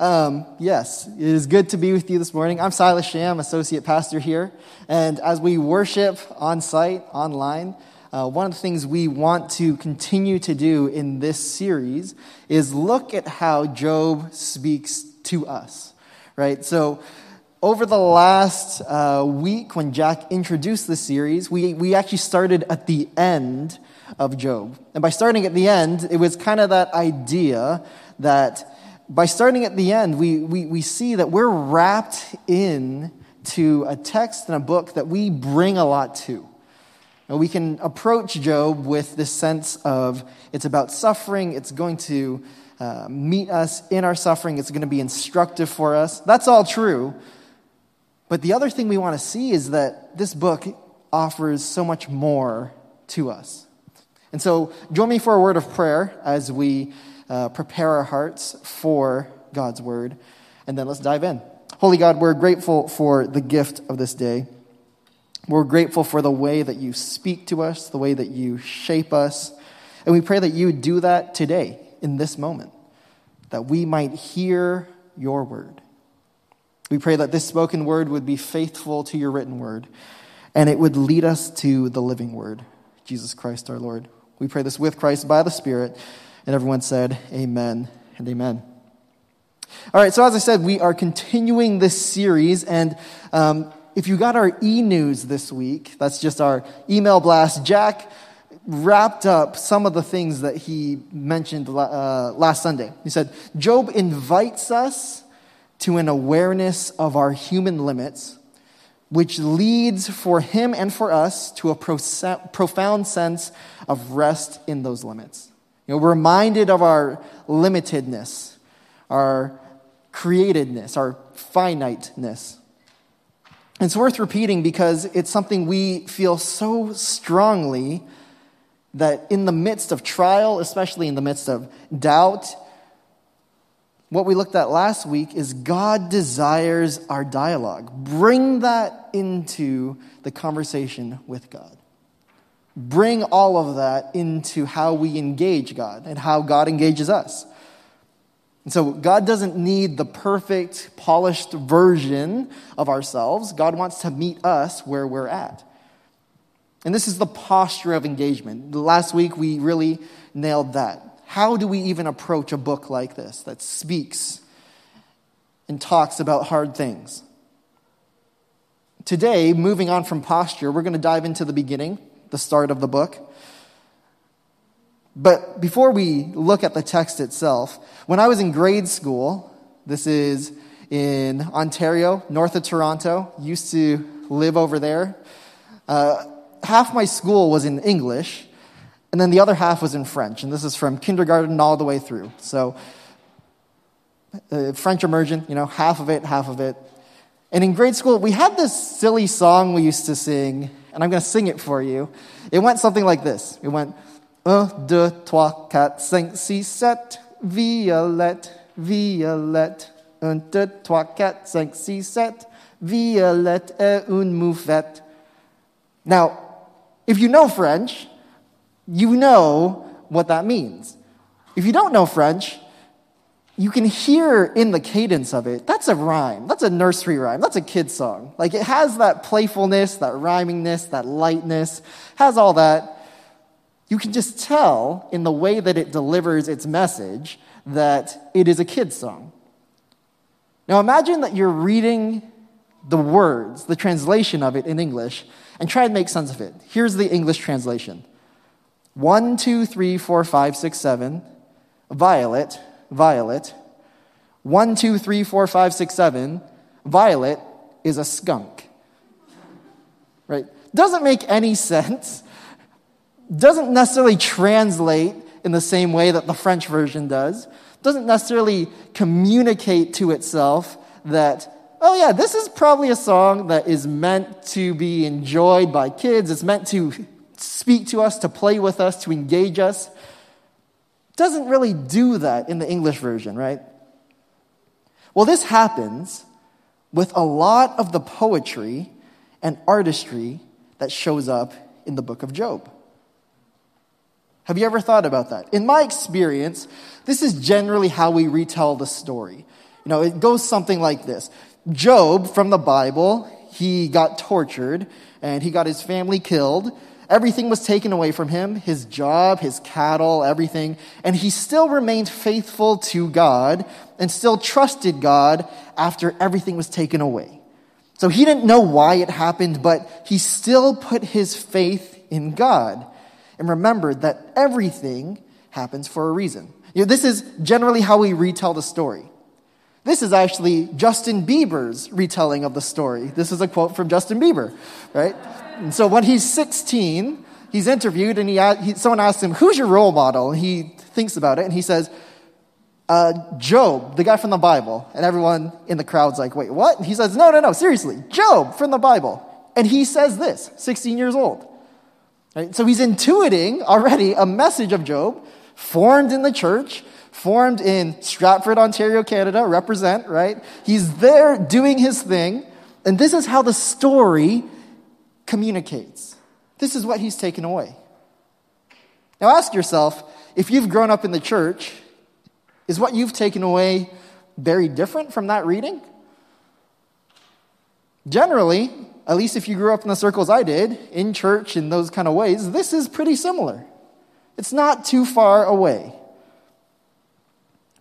Um, yes, it is good to be with you this morning. I'm Silas Sham, associate pastor here. And as we worship on site, online, uh, one of the things we want to continue to do in this series is look at how Job speaks to us, right? So, over the last uh, week, when Jack introduced the series, we, we actually started at the end of Job. And by starting at the end, it was kind of that idea that by starting at the end, we, we, we see that we're wrapped in to a text and a book that we bring a lot to. We can approach Job with this sense of it's about suffering, it's going to uh, meet us in our suffering, it's going to be instructive for us. That's all true. But the other thing we want to see is that this book offers so much more to us. And so, join me for a word of prayer as we uh, prepare our hearts for God's word. And then let's dive in. Holy God, we're grateful for the gift of this day. We're grateful for the way that you speak to us, the way that you shape us. And we pray that you do that today, in this moment, that we might hear your word. We pray that this spoken word would be faithful to your written word, and it would lead us to the living word, Jesus Christ our Lord. We pray this with Christ by the Spirit. And everyone said, Amen and amen. All right, so as I said, we are continuing this series, and um, if you got our e news this week, that's just our email blast, Jack wrapped up some of the things that he mentioned uh, last Sunday. He said, Job invites us to an awareness of our human limits, which leads for him and for us to a profound sense of rest in those limits. You know, reminded of our limitedness, our createdness, our finiteness. It's worth repeating because it's something we feel so strongly that in the midst of trial, especially in the midst of doubt, what we looked at last week is God desires our dialogue. Bring that into the conversation with God bring all of that into how we engage God and how God engages us. And so, God doesn't need the perfect, polished version of ourselves. God wants to meet us where we're at. And this is the posture of engagement. Last week, we really nailed that. How do we even approach a book like this that speaks and talks about hard things? Today, moving on from posture, we're going to dive into the beginning the start of the book. But before we look at the text itself, when I was in grade school, this is in Ontario, north of Toronto, used to live over there. Uh, half my school was in English, and then the other half was in French. And this is from kindergarten all the way through. So, uh, French immersion, you know, half of it, half of it. And in grade school, we had this silly song we used to sing and I'm going to sing it for you. It went something like this. It went, uh, un, deux, trois, quatre, cinq, six, sept, violette, violette. Un, deux, trois, quatre, cinq, six, sept, violette est une moufette. Now, if you know French, you know what that means. If you don't know French, you can hear in the cadence of it, that's a rhyme. That's a nursery rhyme. That's a kid's song. Like it has that playfulness, that rhymingness, that lightness, has all that. You can just tell in the way that it delivers its message that it is a kid's song. Now imagine that you're reading the words, the translation of it in English, and try and make sense of it. Here's the English translation one, two, three, four, five, six, seven, violet violet. One, two, three, four, five, six, seven. Violet is a skunk. Right? Doesn't make any sense. Doesn't necessarily translate in the same way that the French version does. Doesn't necessarily communicate to itself that, oh yeah, this is probably a song that is meant to be enjoyed by kids. It's meant to speak to us, to play with us, to engage us doesn't really do that in the English version, right? Well, this happens with a lot of the poetry and artistry that shows up in the book of Job. Have you ever thought about that? In my experience, this is generally how we retell the story. You know, it goes something like this Job from the Bible, he got tortured and he got his family killed. Everything was taken away from him his job, his cattle, everything. And he still remained faithful to God and still trusted God after everything was taken away. So he didn't know why it happened, but he still put his faith in God and remembered that everything happens for a reason. You know, this is generally how we retell the story. This is actually Justin Bieber's retelling of the story. This is a quote from Justin Bieber, right? And so when he's 16, he's interviewed and he, he someone asks him, Who's your role model? And he thinks about it and he says, uh, Job, the guy from the Bible. And everyone in the crowd's like, Wait, what? And he says, No, no, no, seriously, Job from the Bible. And he says this, 16 years old. Right? So he's intuiting already a message of Job formed in the church, formed in Stratford, Ontario, Canada, represent, right? He's there doing his thing. And this is how the story communicates. This is what he's taken away. Now ask yourself if you've grown up in the church, is what you've taken away very different from that reading? Generally, at least if you grew up in the circles I did, in church, in those kind of ways, this is pretty similar. It's not too far away.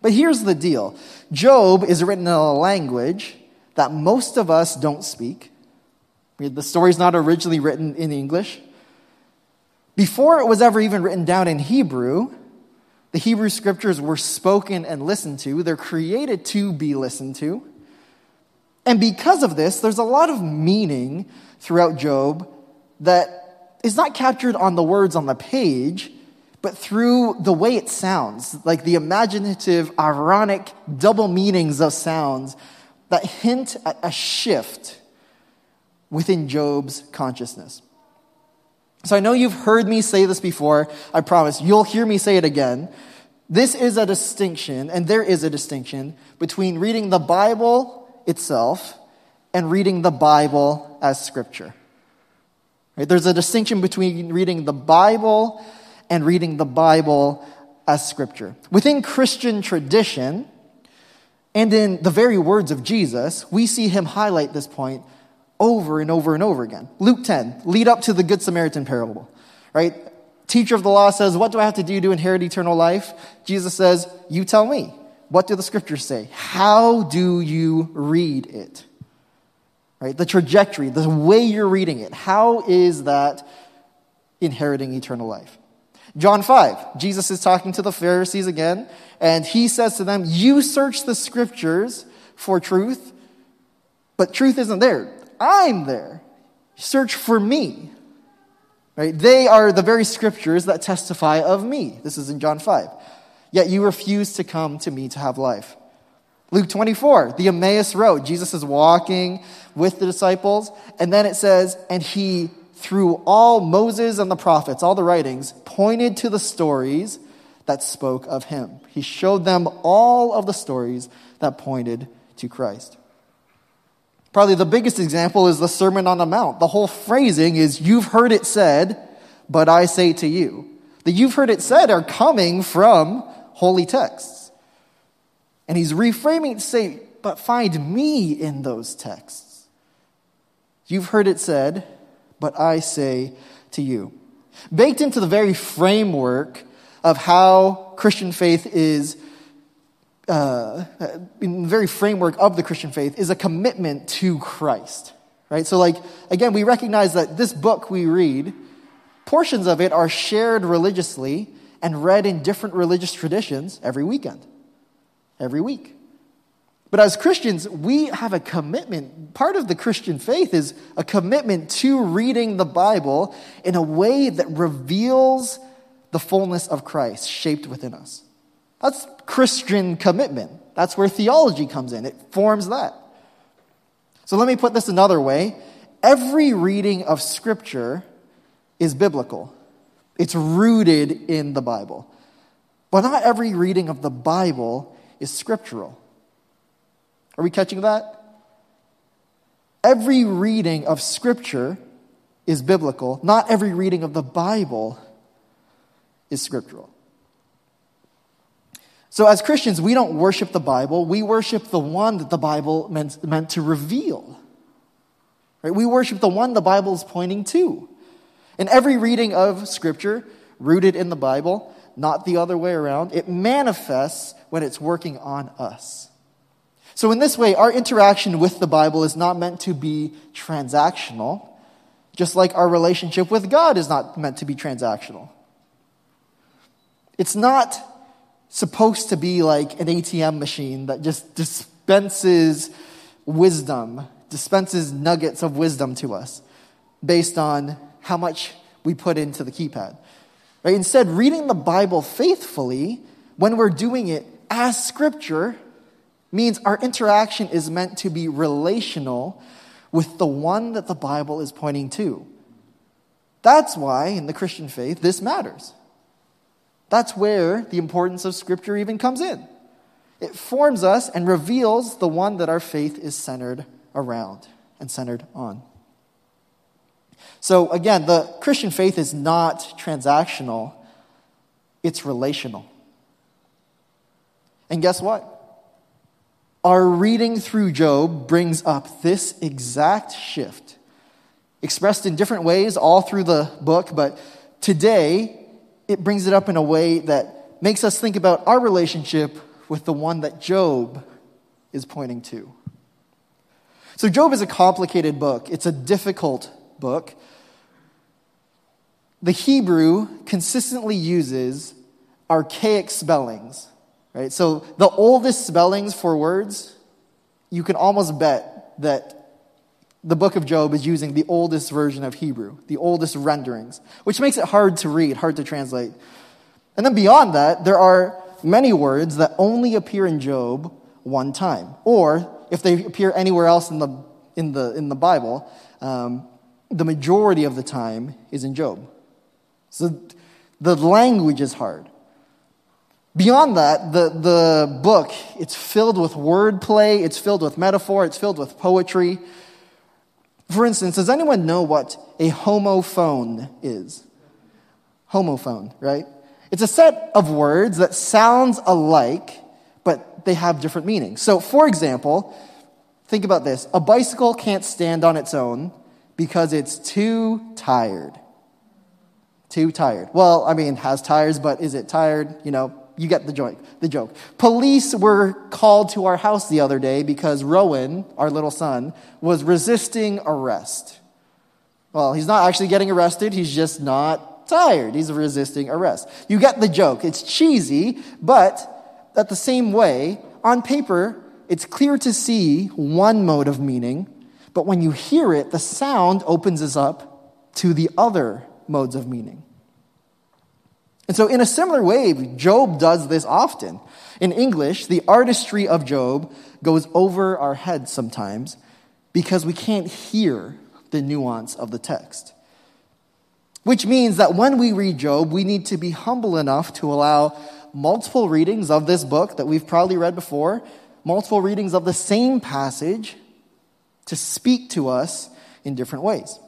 But here's the deal Job is written in a language that most of us don't speak. The story's not originally written in English. Before it was ever even written down in Hebrew, the Hebrew scriptures were spoken and listened to. They're created to be listened to. And because of this, there's a lot of meaning throughout Job that is not captured on the words on the page, but through the way it sounds, like the imaginative, ironic, double meanings of sounds that hint at a shift within Job's consciousness. So I know you've heard me say this before. I promise you'll hear me say it again. This is a distinction, and there is a distinction between reading the Bible itself and reading the Bible as scripture. Right? There's a distinction between reading the Bible and reading the Bible as scripture. Within Christian tradition, and in the very words of Jesus, we see him highlight this point over and over and over again. Luke 10, lead up to the Good Samaritan parable, right? Teacher of the law says, What do I have to do to inherit eternal life? Jesus says, You tell me. What do the scriptures say? How do you read it? Right? The trajectory, the way you're reading it. How is that inheriting eternal life? John 5, Jesus is talking to the Pharisees again, and he says to them, You search the scriptures for truth, but truth isn't there. I'm there. Search for me. Right? They are the very scriptures that testify of me. This is in John 5. Yet you refuse to come to me to have life. Luke 24, the Emmaus Road. Jesus is walking with the disciples, and then it says, and he, through all Moses and the prophets, all the writings, pointed to the stories that spoke of him. He showed them all of the stories that pointed to Christ. Probably the biggest example is the Sermon on the Mount. The whole phrasing is, You've heard it said, but I say to you. The you've heard it said are coming from holy texts. And he's reframing to say, But find me in those texts. You've heard it said, but I say to you. Baked into the very framework of how Christian faith is uh, in the very framework of the Christian faith is a commitment to Christ. Right? So, like, again, we recognize that this book we read, portions of it are shared religiously and read in different religious traditions every weekend, every week. But as Christians, we have a commitment. Part of the Christian faith is a commitment to reading the Bible in a way that reveals the fullness of Christ shaped within us. That's Christian commitment. That's where theology comes in. It forms that. So let me put this another way. Every reading of Scripture is biblical, it's rooted in the Bible. But not every reading of the Bible is scriptural. Are we catching that? Every reading of Scripture is biblical. Not every reading of the Bible is scriptural. So, as Christians, we don't worship the Bible, we worship the one that the Bible meant, meant to reveal. Right? We worship the one the Bible is pointing to. In every reading of Scripture, rooted in the Bible, not the other way around, it manifests when it's working on us. So, in this way, our interaction with the Bible is not meant to be transactional, just like our relationship with God is not meant to be transactional. It's not supposed to be like an ATM machine that just dispenses wisdom, dispenses nuggets of wisdom to us based on how much we put into the keypad. Right? Instead, reading the Bible faithfully, when we're doing it as scripture, means our interaction is meant to be relational with the one that the Bible is pointing to. That's why, in the Christian faith, this matters. That's where the importance of Scripture even comes in. It forms us and reveals the one that our faith is centered around and centered on. So, again, the Christian faith is not transactional, it's relational. And guess what? Our reading through Job brings up this exact shift, expressed in different ways all through the book, but today it brings it up in a way that makes us think about our relationship with the one that Job is pointing to. So, Job is a complicated book, it's a difficult book. The Hebrew consistently uses archaic spellings Right? So the oldest spellings for words, you can almost bet that the book of Job is using the oldest version of Hebrew, the oldest renderings, which makes it hard to read, hard to translate. And then beyond that, there are many words that only appear in Job one time. Or if they appear anywhere else in the, in the, in the Bible, um, the majority of the time is in Job. So the language is hard. Beyond that, the, the book, it's filled with wordplay, it's filled with metaphor, it's filled with poetry. For instance, does anyone know what a homophone is? Homophone, right? It's a set of words that sounds alike, but they have different meanings. So, for example, think about this a bicycle can't stand on its own because it's too tired. Too tired. Well, I mean, has tires, but is it tired? You know, you get the joke. The joke. Police were called to our house the other day because Rowan, our little son, was resisting arrest. Well, he's not actually getting arrested. He's just not tired. He's resisting arrest. You get the joke. It's cheesy, but at the same way, on paper, it's clear to see one mode of meaning, but when you hear it, the sound opens us up to the other modes of meaning. And so, in a similar way, Job does this often. In English, the artistry of Job goes over our heads sometimes because we can't hear the nuance of the text. Which means that when we read Job, we need to be humble enough to allow multiple readings of this book that we've probably read before, multiple readings of the same passage to speak to us in different ways.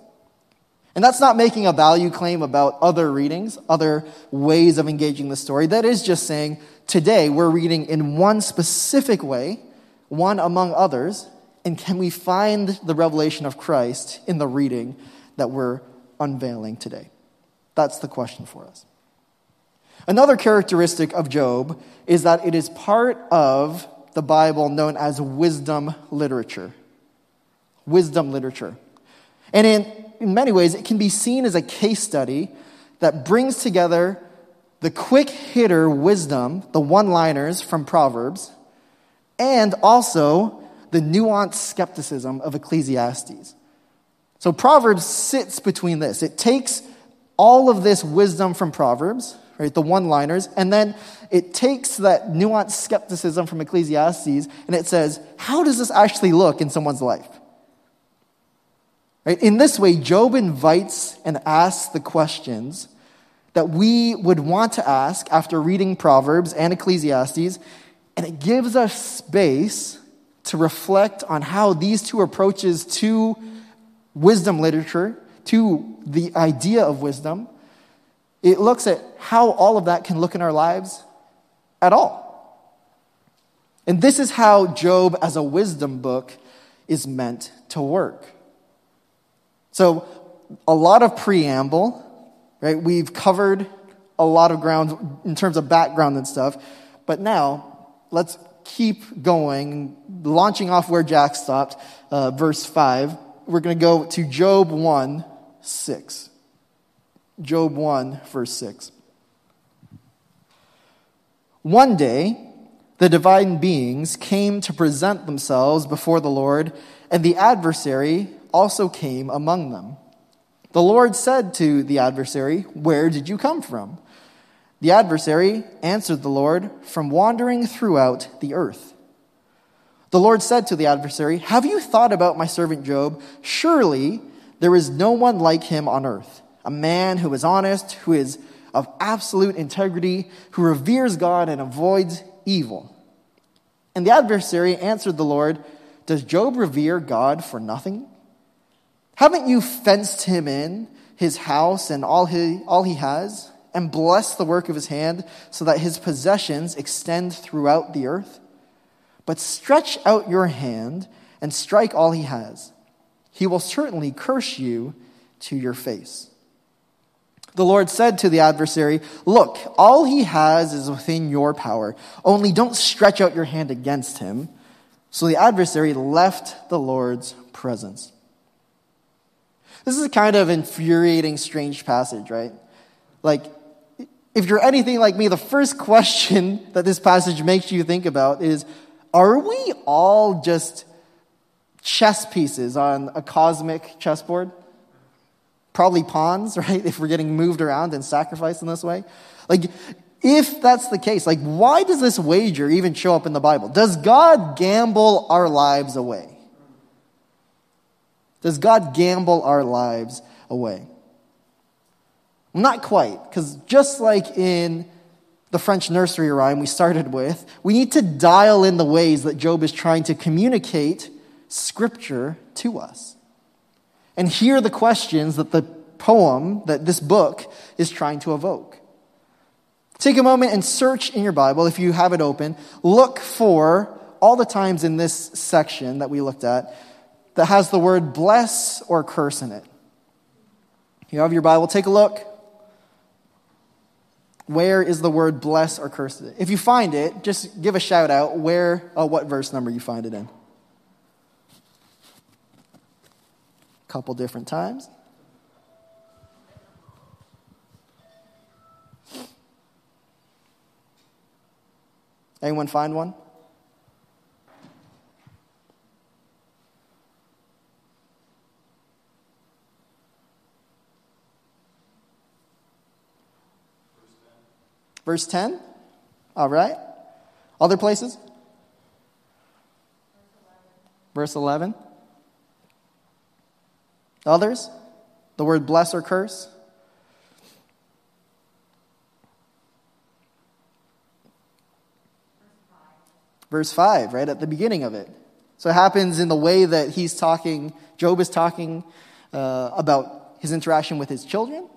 And that's not making a value claim about other readings, other ways of engaging the story. That is just saying today we're reading in one specific way, one among others, and can we find the revelation of Christ in the reading that we're unveiling today? That's the question for us. Another characteristic of Job is that it is part of the Bible known as wisdom literature. Wisdom literature. And in in many ways, it can be seen as a case study that brings together the quick hitter wisdom, the one liners from Proverbs, and also the nuanced skepticism of Ecclesiastes. So Proverbs sits between this. It takes all of this wisdom from Proverbs, right, the one liners, and then it takes that nuanced skepticism from Ecclesiastes and it says, how does this actually look in someone's life? In this way, Job invites and asks the questions that we would want to ask after reading Proverbs and Ecclesiastes, and it gives us space to reflect on how these two approaches to wisdom literature, to the idea of wisdom, it looks at how all of that can look in our lives at all. And this is how Job, as a wisdom book, is meant to work. So, a lot of preamble, right? We've covered a lot of ground in terms of background and stuff. But now, let's keep going, launching off where Jack stopped, uh, verse 5. We're going to go to Job 1 6. Job 1, verse 6. One day, the divine beings came to present themselves before the Lord, and the adversary also came among them. The Lord said to the adversary, Where did you come from? The adversary answered the Lord, From wandering throughout the earth. The Lord said to the adversary, Have you thought about my servant Job? Surely there is no one like him on earth, a man who is honest, who is of absolute integrity, who reveres God and avoids evil. And the adversary answered the Lord, Does Job revere God for nothing? Haven't you fenced him in, his house, and all he, all he has? and blessed the work of his hand so that his possessions extend throughout the earth? But stretch out your hand and strike all he has. He will certainly curse you to your face. The Lord said to the adversary, Look, all he has is within your power. Only don't stretch out your hand against him. So the adversary left the Lord's presence. This is a kind of infuriating, strange passage, right? Like, if you're anything like me, the first question that this passage makes you think about is Are we all just chess pieces on a cosmic chessboard? Probably pawns, right? If we're getting moved around and sacrificed in this way. Like, if that's the case, like, why does this wager even show up in the Bible? Does God gamble our lives away? Does God gamble our lives away? Not quite, because just like in the French nursery rhyme we started with, we need to dial in the ways that Job is trying to communicate Scripture to us. And hear the questions that the poem, that this book is trying to evoke. Take a moment and search in your Bible, if you have it open. Look for all the times in this section that we looked at that has the word bless or curse in it. You have your Bible, take a look. Where is the word bless or curse? If you find it, just give a shout out where, uh, what verse number you find it in. A couple different times. Anyone find one? Verse 10. All right. Other places? Verse 11. Others? The word bless or curse? Verse 5, right at the beginning of it. So it happens in the way that he's talking, Job is talking uh, about his interaction with his children.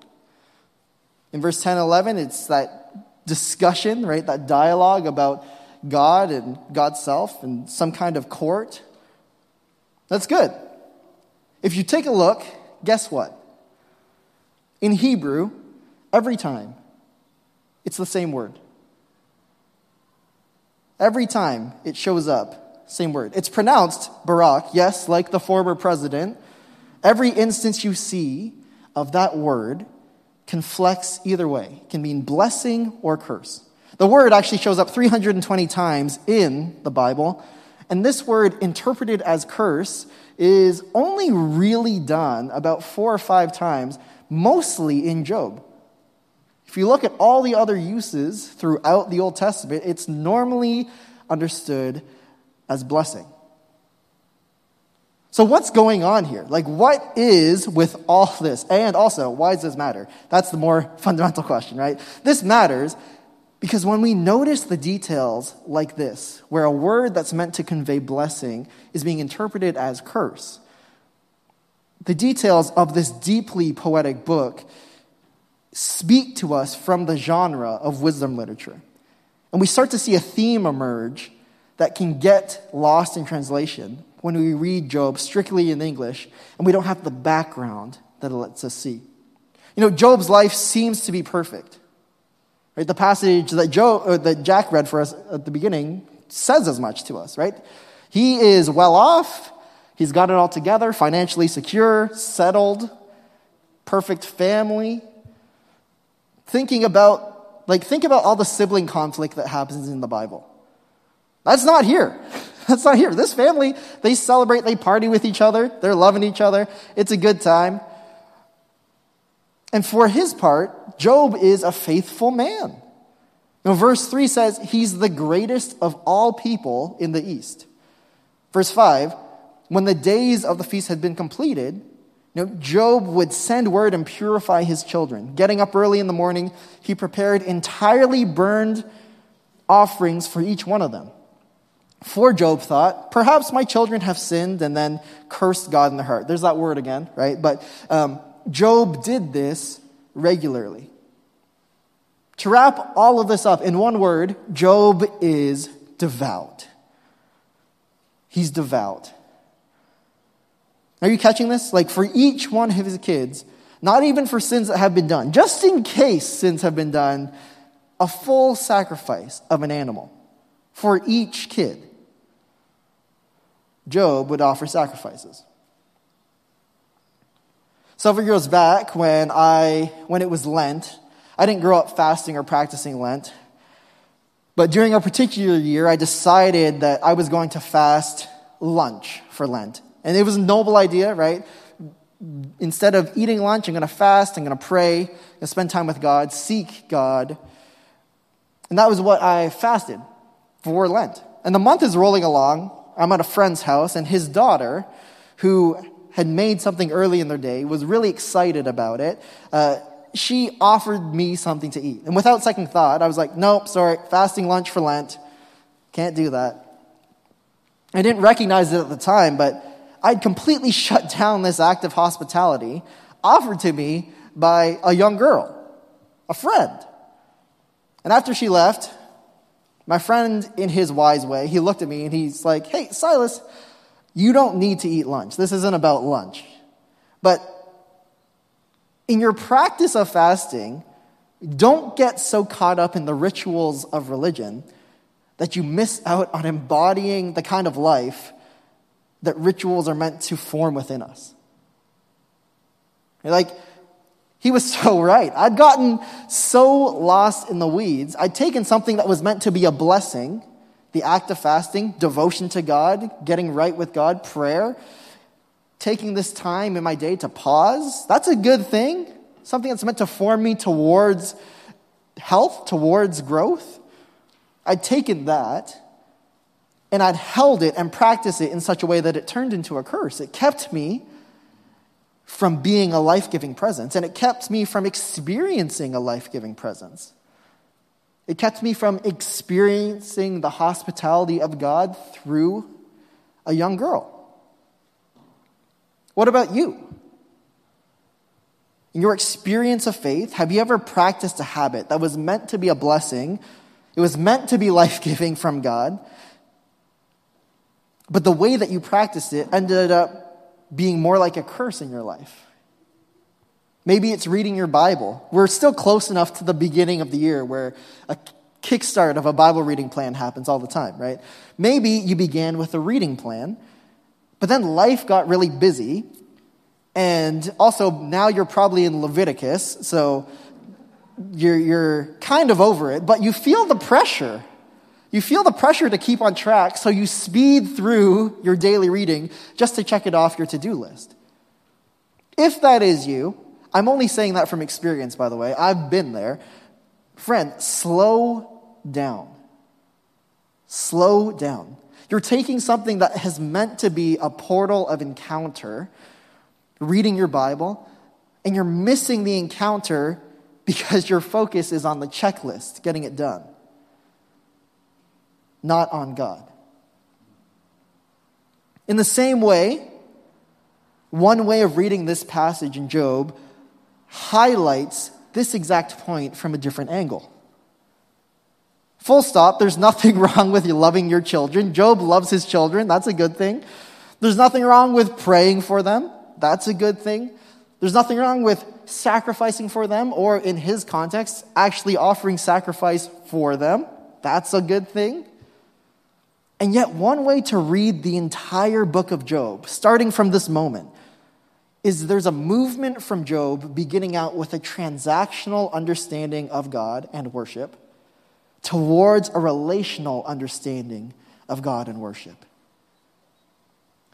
In verse 10 11, it's that discussion, right? That dialogue about God and God's self and some kind of court. That's good. If you take a look, guess what? In Hebrew, every time, it's the same word. Every time it shows up, same word. It's pronounced Barak, yes, like the former president. Every instance you see of that word can flex either way, can mean blessing or curse. The word actually shows up 320 times in the Bible, and this word, interpreted as curse, is only really done about four or five times, mostly in Job. If you look at all the other uses throughout the Old Testament, it's normally understood as blessing. So, what's going on here? Like, what is with all this? And also, why does this matter? That's the more fundamental question, right? This matters because when we notice the details like this, where a word that's meant to convey blessing is being interpreted as curse, the details of this deeply poetic book speak to us from the genre of wisdom literature. And we start to see a theme emerge that can get lost in translation when we read Job strictly in English and we don't have the background that it lets us see. You know, Job's life seems to be perfect. Right? The passage that, Joe, uh, that Jack read for us at the beginning says as much to us, right? He is well off. He's got it all together, financially secure, settled, perfect family. Thinking about, like, think about all the sibling conflict that happens in the Bible. That's not here. That's not here. This family, they celebrate, they party with each other, they're loving each other. It's a good time. And for his part, Job is a faithful man. Now, verse 3 says he's the greatest of all people in the East. Verse 5 when the days of the feast had been completed, you know, Job would send word and purify his children. Getting up early in the morning, he prepared entirely burned offerings for each one of them. For Job thought, perhaps my children have sinned and then cursed God in their heart. There's that word again, right? But um, Job did this regularly. To wrap all of this up in one word, Job is devout. He's devout. Are you catching this? Like for each one of his kids, not even for sins that have been done, just in case sins have been done, a full sacrifice of an animal for each kid. Job would offer sacrifices. Several years back, when, I, when it was Lent, I didn't grow up fasting or practicing Lent. But during a particular year, I decided that I was going to fast lunch for Lent. And it was a noble idea, right? Instead of eating lunch, I'm going to fast, I'm going to pray, I'm going to spend time with God, seek God. And that was what I fasted for Lent. And the month is rolling along. I'm at a friend's house, and his daughter, who had made something early in their day, was really excited about it. Uh, she offered me something to eat. And without second thought, I was like, nope, sorry, fasting lunch for Lent. Can't do that. I didn't recognize it at the time, but I'd completely shut down this act of hospitality offered to me by a young girl, a friend. And after she left, my friend, in his wise way, he looked at me and he's like, Hey, Silas, you don't need to eat lunch. This isn't about lunch. But in your practice of fasting, don't get so caught up in the rituals of religion that you miss out on embodying the kind of life that rituals are meant to form within us. Like, he was so right. I'd gotten so lost in the weeds. I'd taken something that was meant to be a blessing the act of fasting, devotion to God, getting right with God, prayer, taking this time in my day to pause. That's a good thing. Something that's meant to form me towards health, towards growth. I'd taken that and I'd held it and practiced it in such a way that it turned into a curse. It kept me from being a life giving presence, and it kept me from experiencing a life giving presence. It kept me from experiencing the hospitality of God through a young girl. What about you? In your experience of faith, have you ever practiced a habit that was meant to be a blessing? It was meant to be life giving from God. But the way that you practiced it ended up being more like a curse in your life. Maybe it's reading your Bible. We're still close enough to the beginning of the year where a kickstart of a Bible reading plan happens all the time, right? Maybe you began with a reading plan, but then life got really busy. And also, now you're probably in Leviticus, so you're, you're kind of over it, but you feel the pressure you feel the pressure to keep on track, so you speed through your daily reading just to check it off your to do list. If that is you, I'm only saying that from experience, by the way. I've been there. Friend, slow down. Slow down. You're taking something that has meant to be a portal of encounter, reading your Bible, and you're missing the encounter because your focus is on the checklist, getting it done not on God. In the same way, one way of reading this passage in Job highlights this exact point from a different angle. Full stop. There's nothing wrong with you loving your children. Job loves his children. That's a good thing. There's nothing wrong with praying for them. That's a good thing. There's nothing wrong with sacrificing for them, or in his context, actually offering sacrifice for them. That's a good thing. And yet, one way to read the entire book of Job, starting from this moment, is there's a movement from Job beginning out with a transactional understanding of God and worship towards a relational understanding of God and worship.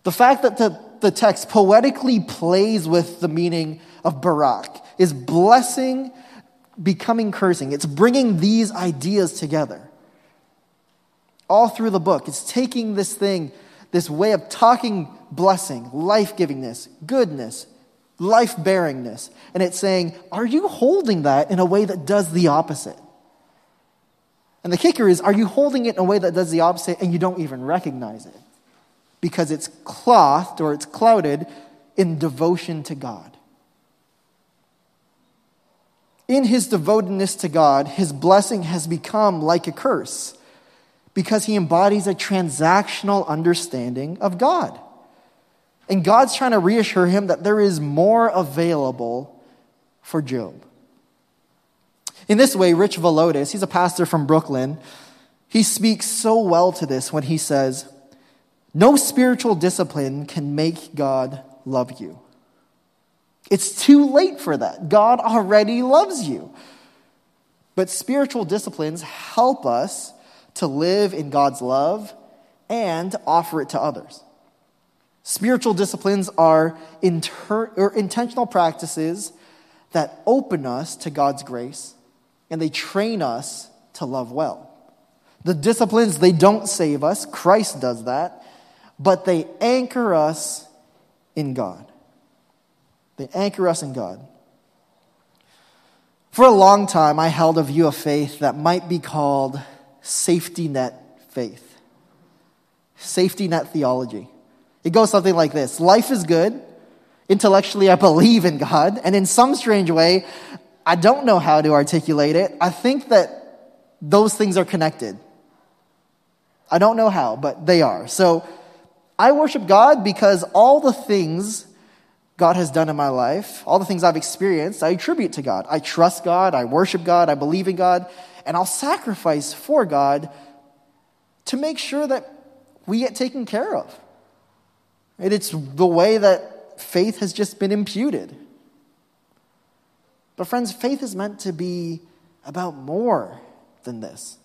The fact that the, the text poetically plays with the meaning of Barak is blessing becoming cursing. It's bringing these ideas together. All through the book, it's taking this thing, this way of talking blessing, life givingness, goodness, life bearingness, and it's saying, Are you holding that in a way that does the opposite? And the kicker is, are you holding it in a way that does the opposite and you don't even recognize it? because it's clothed or it's clouded in devotion to God. In his devotedness to God, his blessing has become like a curse because he embodies a transactional understanding of God. And God's trying to reassure him that there is more available for Job. In this way, Rich Villodas, he's a pastor from Brooklyn, he speaks so well to this when he says, no spiritual discipline can make God love you. It's too late for that. God already loves you. But spiritual disciplines help us to live in God's love and offer it to others. Spiritual disciplines are inter- or intentional practices that open us to God's grace and they train us to love well. The disciplines, they don't save us. Christ does that but they anchor us in God. They anchor us in God. For a long time, I held a view of faith that might be called safety net faith, safety net theology. It goes something like this Life is good. Intellectually, I believe in God. And in some strange way, I don't know how to articulate it. I think that those things are connected. I don't know how, but they are. So, I worship God because all the things God has done in my life, all the things I've experienced, I attribute to God. I trust God, I worship God, I believe in God, and I'll sacrifice for God to make sure that we get taken care of. And it's the way that faith has just been imputed. But, friends, faith is meant to be about more than this.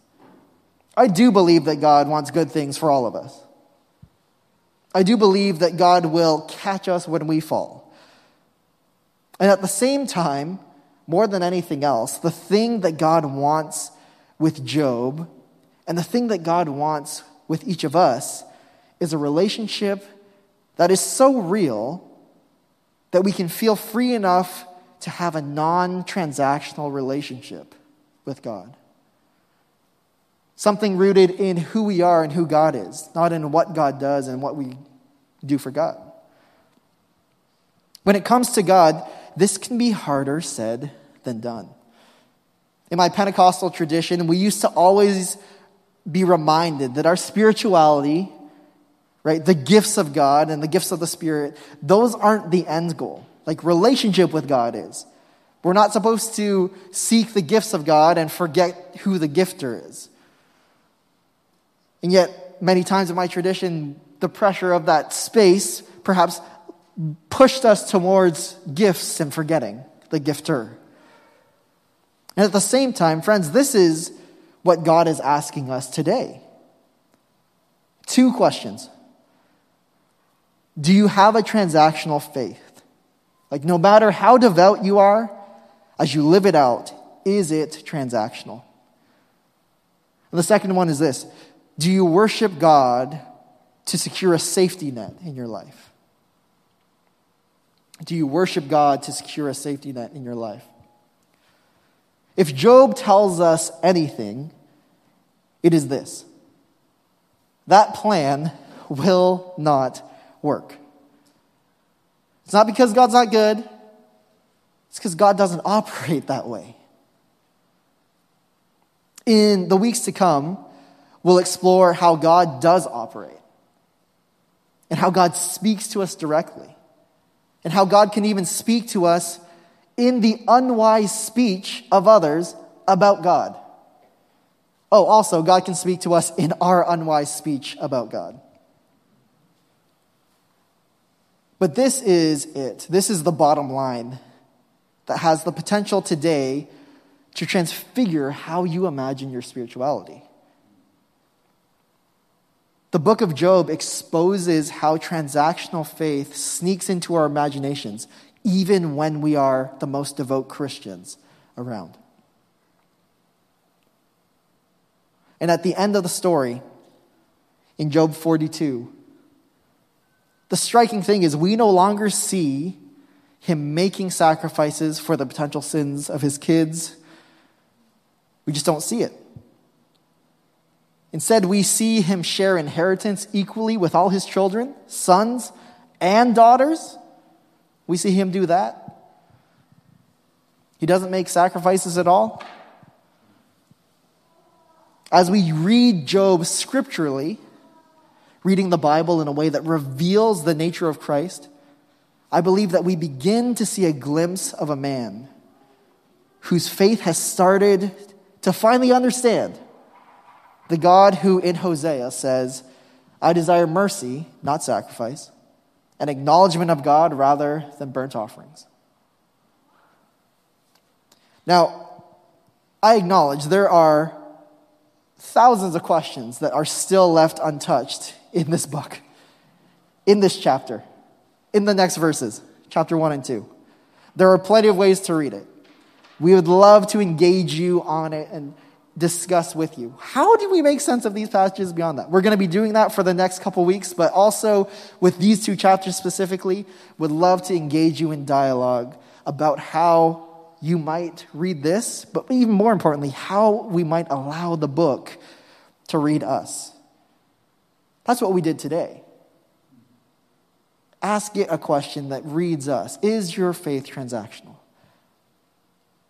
I do believe that God wants good things for all of us. I do believe that God will catch us when we fall. And at the same time, more than anything else, the thing that God wants with Job and the thing that God wants with each of us is a relationship that is so real that we can feel free enough to have a non transactional relationship with God. Something rooted in who we are and who God is, not in what God does and what we do for God. When it comes to God, this can be harder said than done. In my Pentecostal tradition, we used to always be reminded that our spirituality, right, the gifts of God and the gifts of the Spirit, those aren't the end goal. Like relationship with God is. We're not supposed to seek the gifts of God and forget who the gifter is. And yet, many times in my tradition, the pressure of that space perhaps pushed us towards gifts and forgetting the gifter. And at the same time, friends, this is what God is asking us today. Two questions. Do you have a transactional faith? Like, no matter how devout you are, as you live it out, is it transactional? And the second one is this Do you worship God to secure a safety net in your life? Do you worship God to secure a safety net in your life? If Job tells us anything, it is this that plan will not work. It's not because God's not good, it's because God doesn't operate that way. In the weeks to come, we'll explore how God does operate and how God speaks to us directly and how God can even speak to us in the unwise speech of others about God. Oh, also, God can speak to us in our unwise speech about God. But this is it. This is the bottom line that has the potential today to transfigure how you imagine your spirituality. The book of Job exposes how transactional faith sneaks into our imaginations, even when we are the most devout Christians around. And at the end of the story, in Job 42, the striking thing is we no longer see him making sacrifices for the potential sins of his kids. We just don't see it. Instead, we see him share inheritance equally with all his children, sons and daughters. We see him do that. He doesn't make sacrifices at all. As we read Job scripturally, reading the Bible in a way that reveals the nature of Christ, I believe that we begin to see a glimpse of a man whose faith has started to finally understand the God who in Hosea says, I desire mercy, not sacrifice, an acknowledgement of God rather than burnt offerings. Now, I acknowledge there are thousands of questions that are still left untouched in this book, in this chapter, in the next verses, chapter 1 and 2. There are plenty of ways to read it. We would love to engage you on it and discuss with you. How do we make sense of these passages beyond that? We're going to be doing that for the next couple weeks, but also with these two chapters specifically, would love to engage you in dialogue about how you might read this, but even more importantly, how we might allow the book to read us. That's what we did today. Ask it a question that reads us Is your faith transactional?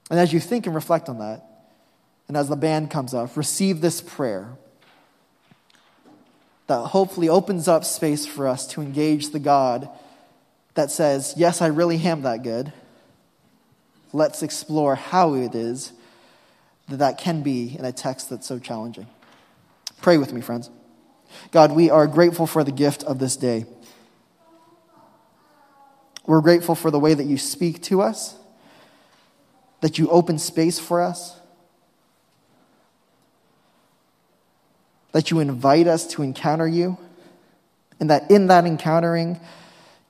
And as you think and reflect on that, and as the band comes up, receive this prayer that hopefully opens up space for us to engage the God that says, Yes, I really am that good let's explore how it is that that can be in a text that's so challenging. Pray with me, friends. God, we are grateful for the gift of this day. We're grateful for the way that you speak to us, that you open space for us, that you invite us to encounter you, and that in that encountering,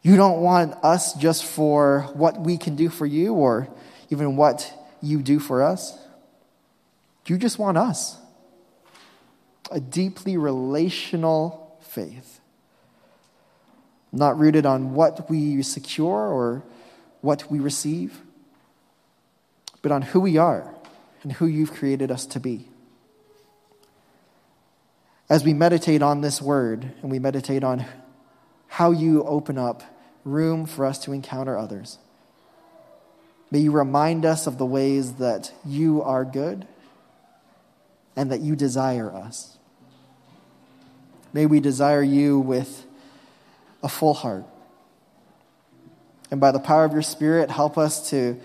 you don't want us just for what we can do for you or even what you do for us. You just want us. A deeply relational faith, not rooted on what we secure or what we receive, but on who we are and who you've created us to be. As we meditate on this word and we meditate on how you open up room for us to encounter others. May you remind us of the ways that you are good and that you desire us. May we desire you with a full heart. And by the power of your Spirit, help us to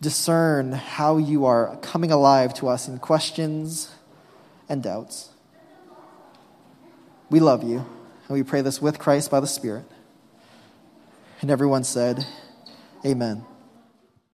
discern how you are coming alive to us in questions and doubts. We love you, and we pray this with Christ by the Spirit. And everyone said, Amen.